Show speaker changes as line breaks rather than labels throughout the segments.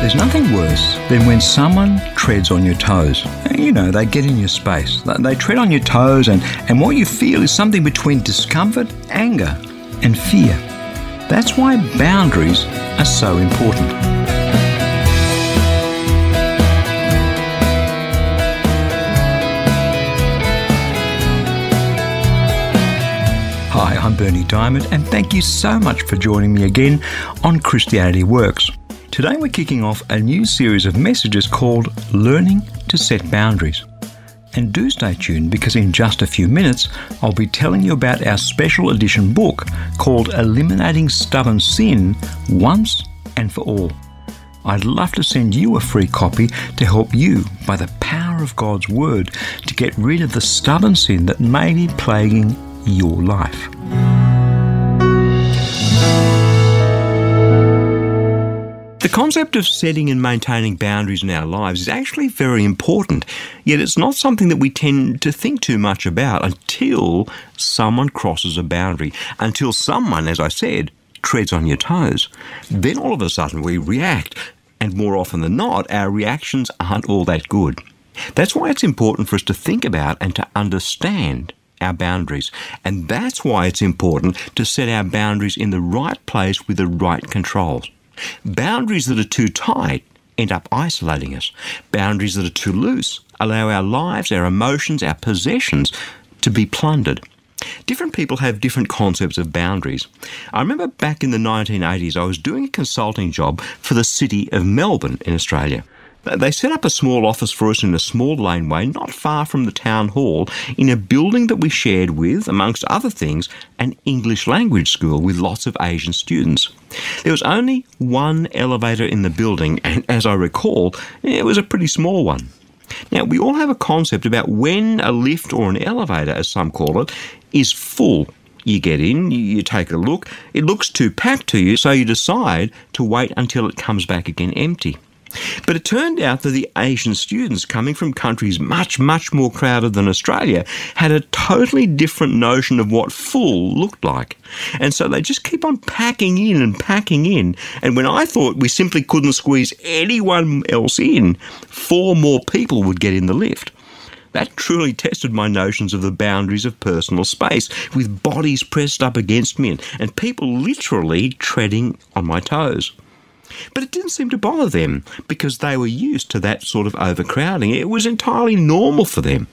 There's nothing worse than when someone treads on your toes. You know, they get in your space. They tread on your toes, and, and what you feel is something between discomfort, anger, and fear. That's why boundaries are so important. I'm Berni Dymet, and thank you so much for joining me again on Christianity Works. Today we're kicking off a new series of messages called Learning to Set Boundaries. And do stay tuned because in just a few minutes I'll be telling you about our special edition book called Eliminating Stubborn Sin Once and for All. I'd love to send you a free copy to help you, by the power of God's Word, to get rid of the stubborn sin that may be plaguing your life. The concept of setting and maintaining boundaries in our lives is actually very important, yet it's not something that we tend to think too much about until someone crosses a boundary, until someone, as I said, treads on your toes. Then all of a sudden we react, and more often than not, our reactions aren't all that good. That's why it's important for us to think about and to understand our boundaries. And that's why it's important to set our boundaries in the right place with the right controls. Boundaries that are too tight end up isolating us. Boundaries that are too loose allow our lives, our emotions, our possessions to be plundered. Different people have different concepts of boundaries. I remember back in the 1980s, I was doing a consulting job for the city of Melbourne in Australia. They set up a small office for us in a small laneway not far from the town hall in a building that we shared with, amongst other things, an English language school with lots of Asian students. There was only one elevator in the building, and as I recall, it was a pretty small one. Now, we all have a concept about when a lift or an elevator, as some call it, is full. You get in, you take a look, it looks too packed to you, so you decide to wait until it comes back again empty. But it turned out that the Asian students coming from countries much, much more crowded than Australia had a totally different notion of what full looked like. And so they just keep on packing in and packing in. And when I thought we simply couldn't squeeze anyone else in, four more people would get in the lift. That truly tested my notions of the boundaries of personal space, with bodies pressed up against me and, people literally treading on my toes. But it didn't seem to bother them because they were used to that sort of overcrowding. It was entirely normal for them.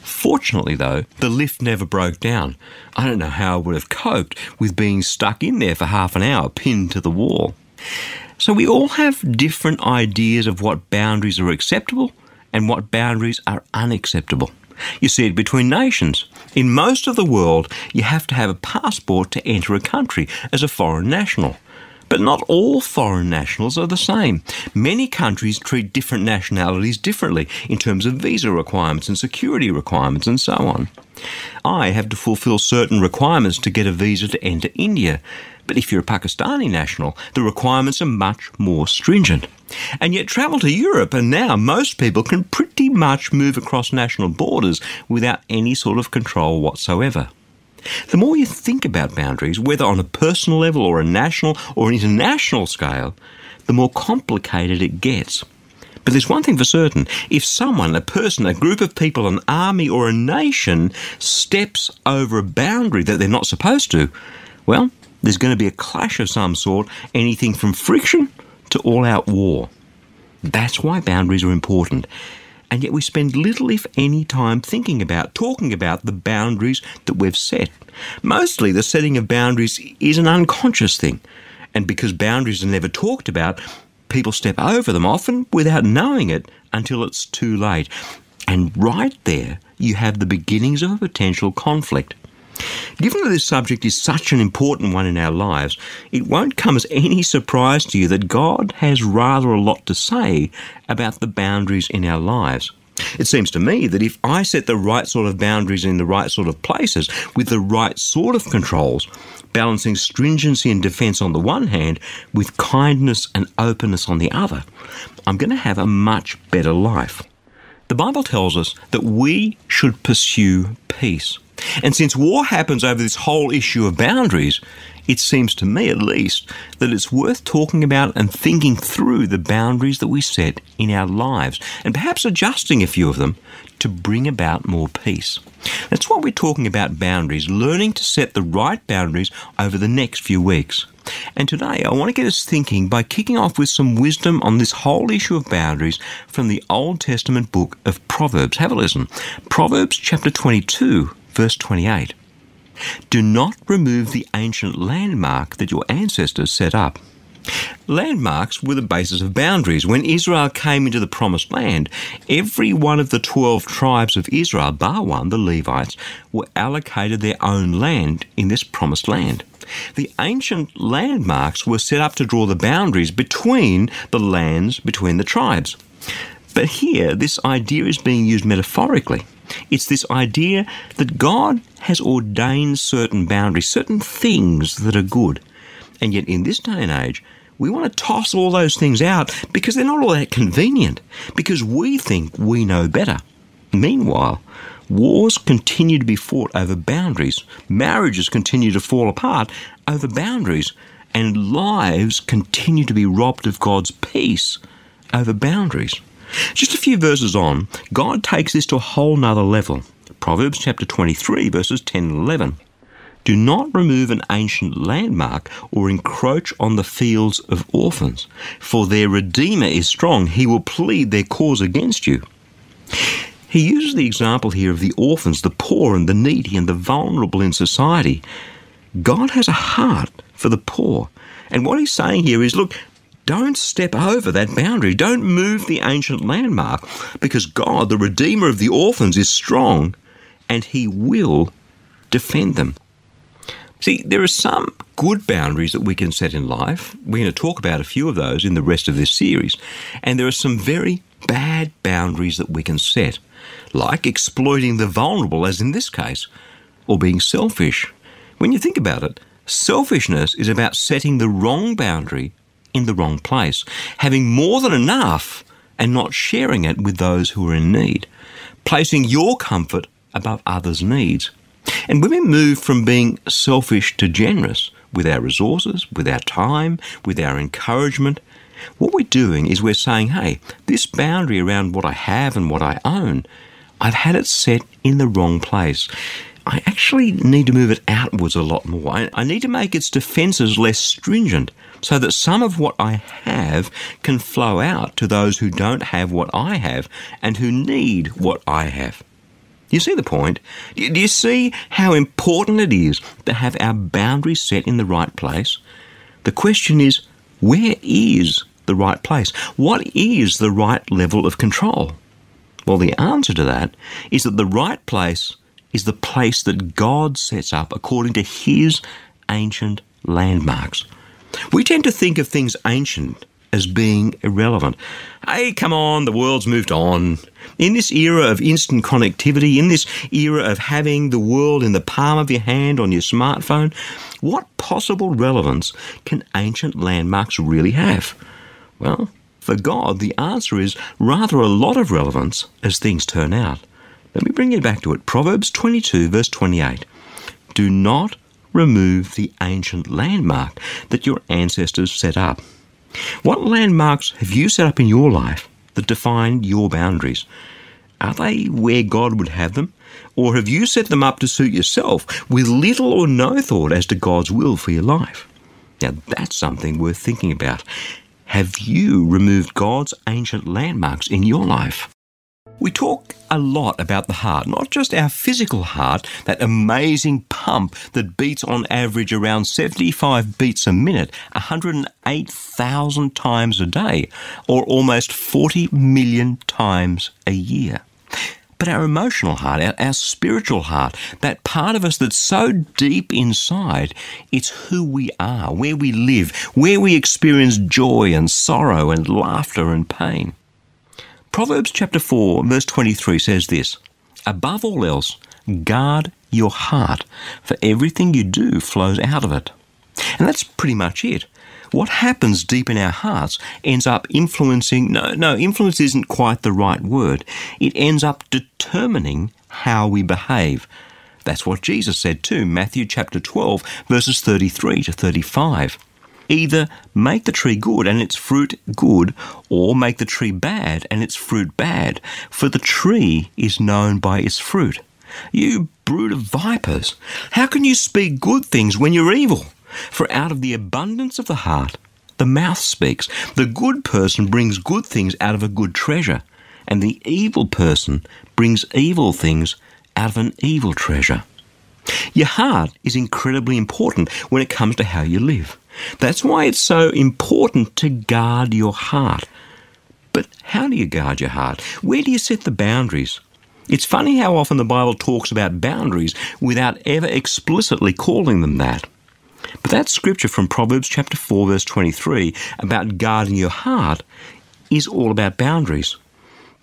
Fortunately, though, the lift never broke down. I don't know how I would have coped with being stuck in there for half an hour, pinned to the wall. So we all have different ideas of what boundaries are acceptable and what boundaries are unacceptable. You see it between nations. In most of the world, you have to have a passport to enter a country as a foreign national. But not all foreign nationals are the same. Many countries treat different nationalities differently in terms of visa requirements and security requirements and so on. I have to fulfill certain requirements to get a visa to enter India. But if you're a Pakistani national, the requirements are much more stringent. And yet, travel to Europe, and now most people can pretty much move across national borders without any sort of control whatsoever. The more you think about boundaries, whether on a personal level or a national or an international scale, the more complicated it gets. But there's one thing for certain if someone, a person, a group of people, an army, or a nation steps over a boundary that they're not supposed to, well, there's going to be a clash of some sort, anything from friction to all out war. That's why boundaries are important and yet we spend little, if any, time thinking about, talking about the boundaries that we've set. Mostly, the setting of boundaries is an unconscious thing, and because boundaries are never talked about, people step over them, often without knowing it, until it's too late. And right there, you have the beginnings of a potential conflict. Given that this subject is such an important one in our lives, it won't come as any surprise to you that God has rather a lot to say about the boundaries in our lives. It seems to me that if I set the right sort of boundaries in the right sort of places with the right sort of controls, balancing stringency and defence on the one hand with kindness and openness on the other, I'm going to have a much better life. The Bible tells us that we should pursue peace. And since war happens over this whole issue of boundaries, it seems to me at least that it's worth talking about and thinking through the boundaries that we set in our lives and perhaps adjusting a few of them to bring about more peace. That's why we're talking about boundaries, learning to set the right boundaries over the next few weeks. And today I want to get us thinking by kicking off with some wisdom on this whole issue of boundaries from the Old Testament book of Proverbs. Have a listen. Proverbs chapter 22, verse 28. Do not remove the ancient landmark that your ancestors set up. Landmarks were the basis of boundaries. When Israel came into the promised land, every one of the 12 tribes of Israel, bar one, the Levites, were allocated their own land in this promised land. The ancient landmarks were set up to draw the boundaries between the lands between the tribes. But here, this idea is being used metaphorically. It's this idea that God has ordained certain boundaries, certain things that are good. And yet, in this day and age, we want to toss all those things out because they're not all that convenient, because we think we know better. Meanwhile, wars continue to be fought over boundaries, marriages continue to fall apart over boundaries, and lives continue to be robbed of God's peace over boundaries. Just a few verses on, God takes this to a whole nother level. Proverbs chapter 23, verses 10 and 11. Do not remove an ancient landmark or encroach on the fields of orphans, for their Redeemer is strong. He will plead their cause against you. He uses the example here of the orphans, the poor and the needy and the vulnerable in society. God has a heart for the poor. And what he's saying here is look, don't step over that boundary. Don't move the ancient landmark because God, the Redeemer of the orphans, is strong and He will defend them. See, there are some good boundaries that we can set in life. We're going to talk about a few of those in the rest of this series. And there are some very bad boundaries that we can set, like exploiting the vulnerable, as in this case, or being selfish. When you think about it, selfishness is about setting the wrong boundary in the wrong place, having more than enough and not sharing it with those who are in need, placing your comfort above others' needs. And when we move from being selfish to generous with our resources, with our time, with our encouragement, what we're doing is we're saying, hey, this boundary around what I have and what I own, I've had it set in the wrong place. I actually need to move it outwards a lot more. I need to make its defences less stringent so that some of what I have can flow out to those who don't have what I have and who need what I have. You see the point? Do you see how important it is to have our boundaries set in the right place? The question is, where is the right place? What is the right level of control? Well, the answer to that is that the right place is the place that God sets up according to His ancient landmarks. We tend to think of things ancient as being irrelevant. Hey, come on, the world's moved on. In this era of instant connectivity, in this era of having the world in the palm of your hand on your smartphone, what possible relevance can ancient landmarks really have? Well, for God, the answer is rather a lot of relevance as things turn out. Let me bring you back to it. Proverbs 22, verse 28. Do not remove the ancient landmark that your ancestors set up. What landmarks have you set up in your life that define your boundaries? Are they where God would have them? Or have you set them up to suit yourself with little or no thought as to God's will for your life? Now, that's something worth thinking about. Have you removed God's ancient landmarks in your life? We talk a lot about the heart, not just our physical heart, that amazing pump that beats on average around 75 beats a minute, 108,000 times a day, or almost 40 million times a year. but our emotional heart, our, our spiritual heart, that part of us that's so deep inside, it's who we are, where we live, where we experience joy and sorrow and laughter and pain. Proverbs chapter 4, verse 23 says this Above all else, guard your heart, for everything you do flows out of it. And that's pretty much it. What happens deep in our hearts ends up influencing, no, no, influence isn't quite the right word. It ends up determining how we behave. That's what Jesus said too, Matthew chapter 12, verses 33 to 35. Either make the tree good and its fruit good, or make the tree bad and its fruit bad, for the tree is known by its fruit. You brood of vipers, how can you speak good things when you're evil? For out of the abundance of the heart, the mouth speaks. The good person brings good things out of a good treasure, and the evil person brings evil things out of an evil treasure. Your heart is incredibly important when it comes to how you live. That's why it's so important to guard your heart. But how do you guard your heart? Where do you set the boundaries? It's funny how often the Bible talks about boundaries without ever explicitly calling them that. But that scripture from Proverbs chapter 4 verse 23 about guarding your heart is all about boundaries.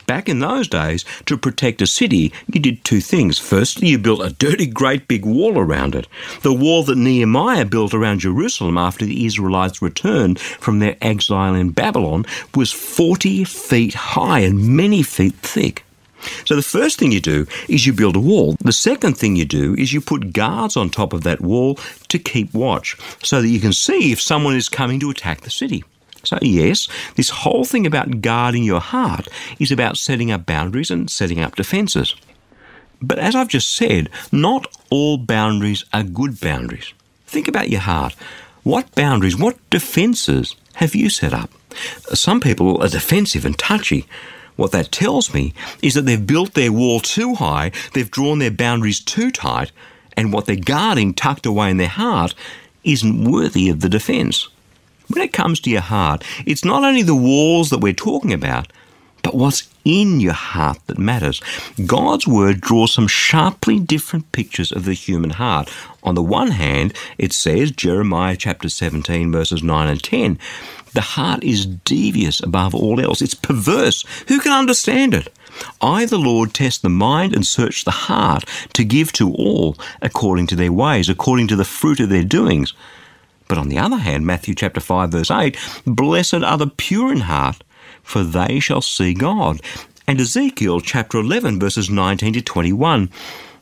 Back in those days, to protect a city, you did two things. Firstly, you built a dirty, great big wall around it. The wall that Nehemiah built around Jerusalem after the Israelites returned from their exile in Babylon was 40 feet high and many feet thick. So the first thing you do is you build a wall. The second thing you do is you put guards on top of that wall to keep watch so that you can see if someone is coming to attack the city. So, yes, this whole thing about guarding your heart is about setting up boundaries and setting up defences. But as I've just said, not all boundaries are good boundaries. Think about your heart. What boundaries, what defences have you set up? Some people are defensive and touchy. What that tells me is that they've built their wall too high, they've drawn their boundaries too tight, and what they're guarding tucked away in their heart isn't worthy of the defence. When it comes to your heart, it's not only the walls that we're talking about, but what's in your heart that matters. God's word draws some sharply different pictures of the human heart. On the one hand, it says, Jeremiah chapter 17, verses 9 and 10, the heart is devious above all else. It's perverse. Who can understand it? I, the Lord, test the mind and search the heart to give to all according to their ways, according to the fruit of their doings. But on the other hand, Matthew chapter 5 verse 8, blessed are the pure in heart, for they shall see God. And Ezekiel chapter 11 verses 19 to 21,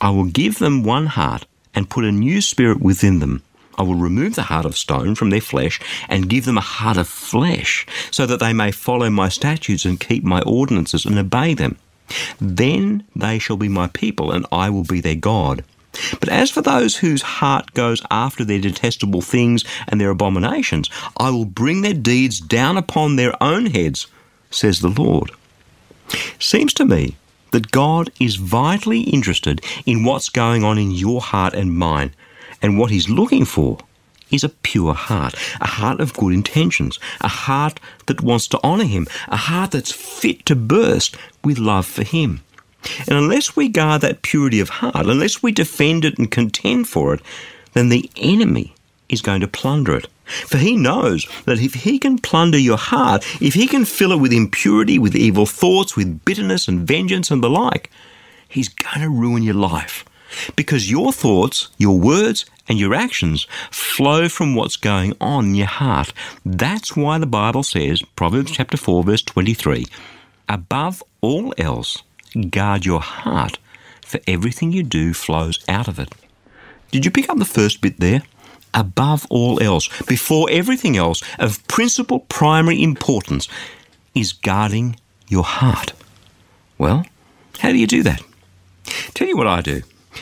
I will give them one heart and put a new spirit within them. I will remove the heart of stone from their flesh and give them a heart of flesh, so that they may follow my statutes and keep my ordinances and obey them. Then they shall be my people, and I will be their God. But as for those whose heart goes after their detestable things and their abominations, I will bring their deeds down upon their own heads, says the Lord. Seems to me that God is vitally interested in what's going on in your heart and mine, and what He's looking for is a pure heart, a heart of good intentions, a heart that wants to honour Him, a heart that's fit to burst with love for Him. And unless we guard that purity of heart, unless we defend it and contend for it, then the enemy is going to plunder it. For he knows that if he can plunder your heart, if he can fill it with impurity, with evil thoughts, with bitterness and vengeance and the like, he's going to ruin your life. Because your thoughts, your words, and your actions flow from what's going on in your heart. That's why the Bible says, Proverbs chapter 4, verse 23, above all else, guard your heart, for everything you do flows out of it. Did you pick up the first bit there? Above all else, before everything else, of principal primary importance, is guarding your heart. Well, how do you do that? Tell you what I do.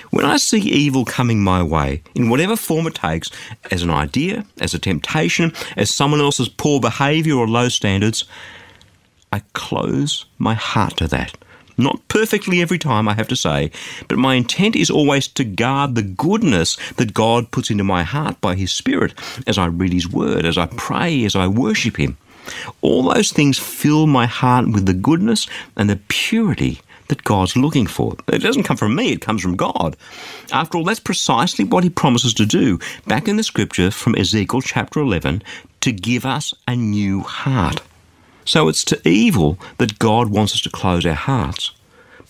When I see evil coming my way, in whatever form it takes, as an idea, as a temptation, as someone else's poor behaviour or low standards, I close my heart to that. Not perfectly every time, I have to say, but my intent is always to guard the goodness that God puts into my heart by His Spirit as I read His Word, as I pray, as I worship Him. All those things fill my heart with the goodness and the purity that God's looking for. It doesn't come from me, it comes from God. After all, that's precisely what He promises to do back in the scripture from Ezekiel chapter 11 to give us a new heart. So it's to evil that God wants us to close our hearts,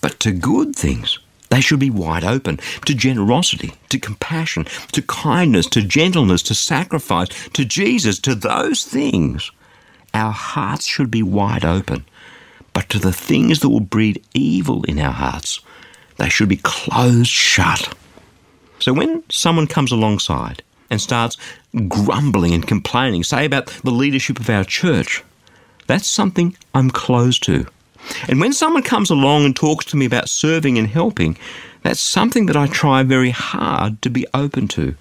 but to good things. They should be wide open to generosity, to compassion, to kindness, to gentleness, to sacrifice, to Jesus, to those things. Our hearts should be wide open. But to the things that will breed evil in our hearts, they should be closed shut. So when someone comes alongside and starts grumbling and complaining, say about the leadership of our church, that's something I'm closed to. And when someone comes along and talks to me about serving and helping, that's something that I try very hard to be open to.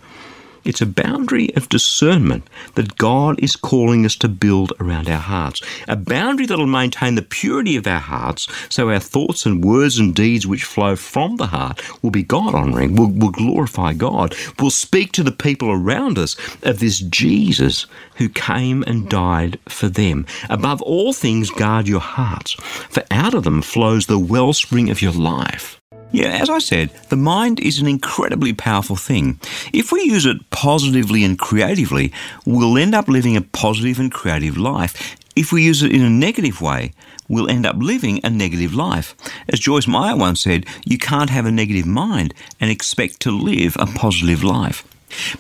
It's a boundary of discernment that God is calling us to build around our hearts. A boundary that'll maintain the purity of our hearts so our thoughts and words and deeds which flow from the heart will be God honoring, will, will glorify God, will speak to the people around us of this Jesus who came and died for them. Above all things, guard your hearts, for out of them flows the wellspring of your life. Yeah, as I said, the mind is an incredibly powerful thing. If we use it positively and creatively, we'll end up living a positive and creative life. If we use it in a negative way, we'll end up living a negative life. As Joyce Meyer once said, you can't have a negative mind and expect to live a positive life.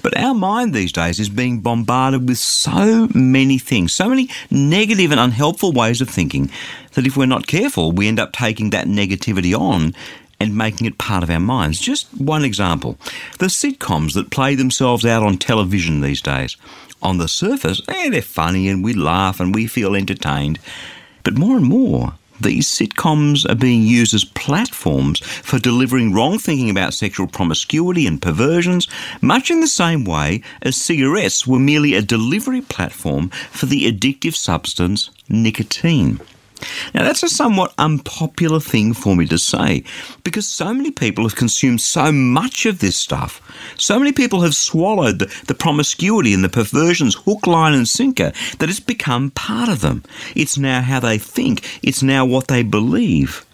But our mind these days is being bombarded with so many things, so many negative and unhelpful ways of thinking, that if we're not careful, we end up taking that negativity on and making it part of our minds. Just one example the sitcoms that play themselves out on television these days. On the surface, eh, they're funny and we laugh and we feel entertained. But more and more, these sitcoms are being used as platforms for delivering wrong thinking about sexual promiscuity and perversions, much in the same way as cigarettes were merely a delivery platform for the addictive substance nicotine. Now, that's a somewhat unpopular thing for me to say because so many people have consumed so much of this stuff. So many people have swallowed the, the, promiscuity and the perversions hook, line, and sinker that it's become part of them. It's now how they think, it's now what they believe.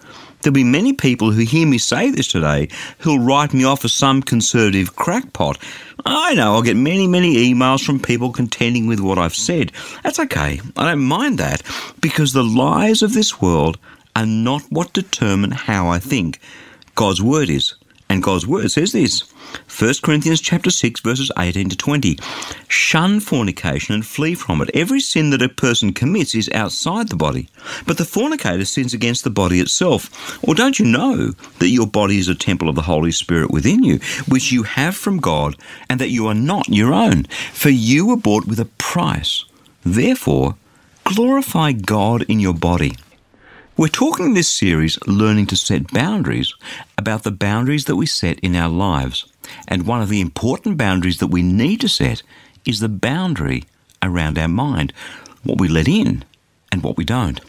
There'll be many people who hear me say this today who'll write me off as some conservative crackpot. I know I'll get many, many emails from people contending with what I've said. That's okay. I don't mind that because the lies of this world are not what determine how I think. God's word is. And God's word says this 1 Corinthians chapter 6 verses 18 to 20. Shun fornication and flee from it. Every sin that a person commits is outside the body, but the fornicator sins against the body itself. Or don't you know that your body is a temple of the Holy Spirit within you, which you have from God, and that you are not your own? For you were bought with a price. Therefore, glorify God in your body. We're talking in this series, Learning to Set Boundaries, about the boundaries that we set in our lives. And one of the important boundaries that we need to set is the boundary around our mind, what we let in and what we don't.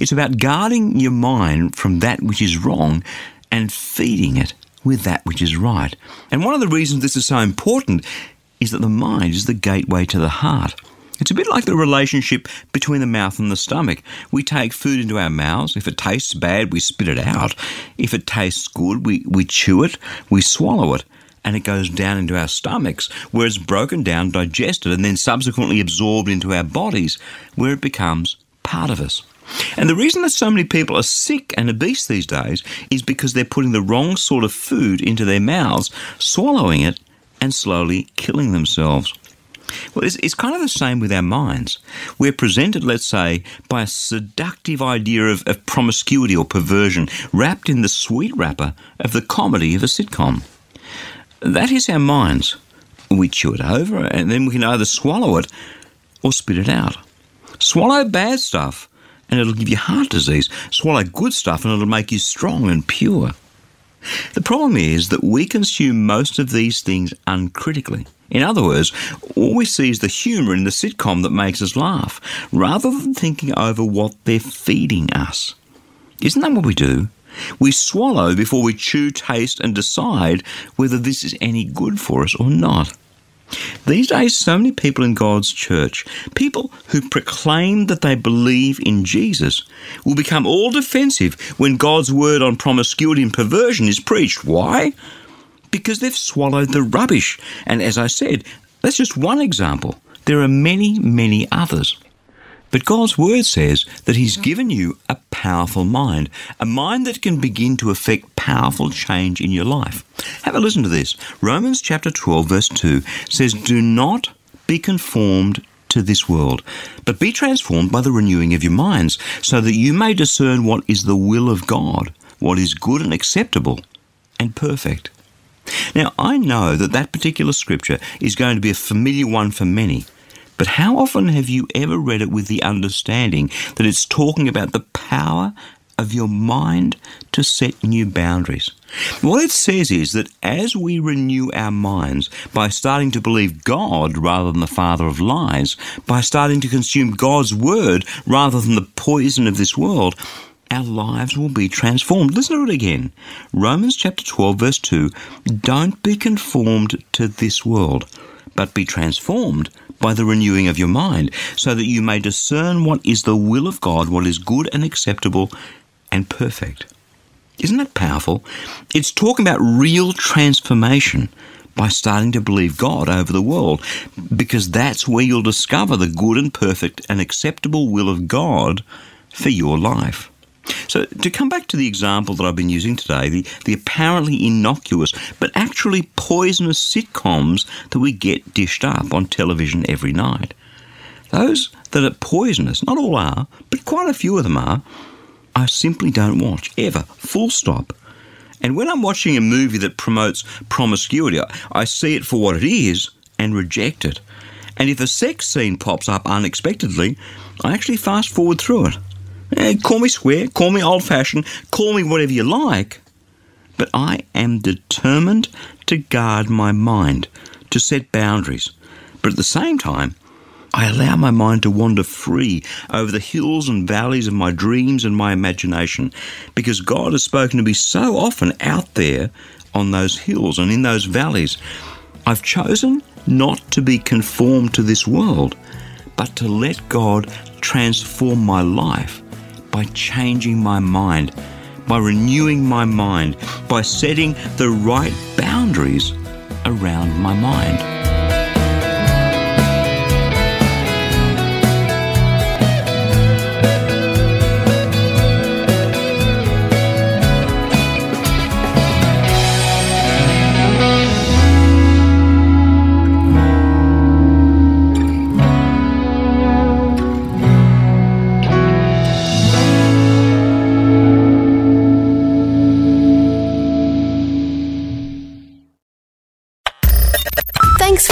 It's about guarding your mind from that which is wrong and feeding it with that which is right. And one of the reasons this is so important is that the mind is the gateway to the heart. It's a bit like the relationship between the mouth and the stomach. We take food into our mouths. If it tastes bad, we spit it out. If it tastes good, we, we chew it, we swallow it, and it goes down into our stomachs, where it's broken down, digested, and then subsequently absorbed into our bodies, where it becomes part of us. And the reason that so many people are sick and obese these days is because they're putting the wrong sort of food into their mouths, swallowing it, and slowly killing themselves. Well, it's, it's, kind of the same with our minds. We're presented, let's say, by a seductive idea of, of promiscuity or perversion wrapped in the sweet wrapper of the comedy of a sitcom. That is our minds. We chew it over and then we can either swallow it or spit it out. Swallow bad stuff and it'll give you heart disease. Swallow good stuff and it'll make you strong and pure. The problem is that we consume most of these things uncritically. In other words, all we see is the humour in the sitcom that makes us laugh, rather than thinking over what they're feeding us. Isn't that what we do? We swallow before we chew, taste, and decide whether this is any good for us or not. These days, so many people in God's church, people who proclaim that they believe in Jesus, will become all defensive when God's word on promiscuity and perversion is preached. Why? Because they've swallowed the rubbish. And as I said, that's just one example. There are many, many others. But God's Word says that He's mm. given you a powerful mind, a mind that can begin to effect powerful change in your life. Have a listen to this. Romans chapter 12, verse 2 says, Do not be conformed to this world, but be transformed by the renewing of your minds, so that you may discern what is the will of God, what is good and acceptable and perfect. Now, I know that that particular scripture is going to be a familiar one for many. But how often have you ever read it with the understanding that it's talking about the power of your mind to set new boundaries? What it says is that as we renew our minds by starting to believe God rather than the father of lies, by starting to consume God's word rather than the poison of this world, our lives will be transformed. Listen to it again. Romans chapter 12, verse 2 Don't be conformed to this world, but be transformed by the renewing of your mind, so that you may discern what is the will of God, what is good and acceptable and perfect. Isn't that powerful? It's talking about real transformation by starting to believe God over the world, because that's where you'll discover the good and perfect and acceptable will of God for your life. So, to come back to the example that I've been using today, the, the apparently innocuous but actually poisonous sitcoms that we get dished up on television every night. Those that are poisonous, not all are, but quite a few of them are, I simply don't watch, ever, full stop. And when I'm watching a movie that promotes promiscuity, I see it for what it is and reject it. And if a sex scene pops up unexpectedly, I actually fast forward through it. Eh, call me square, call me old fashioned, call me whatever you like. But I am determined to guard my mind, to set boundaries. But at the same time, I allow my mind to wander free over the hills and valleys of my dreams and my imagination because God has spoken to me so often out there on those hills and in those valleys. I've chosen not to be conformed to this world, but to let God transform my life by changing my mind, by renewing my mind, by setting the right boundaries around my mind.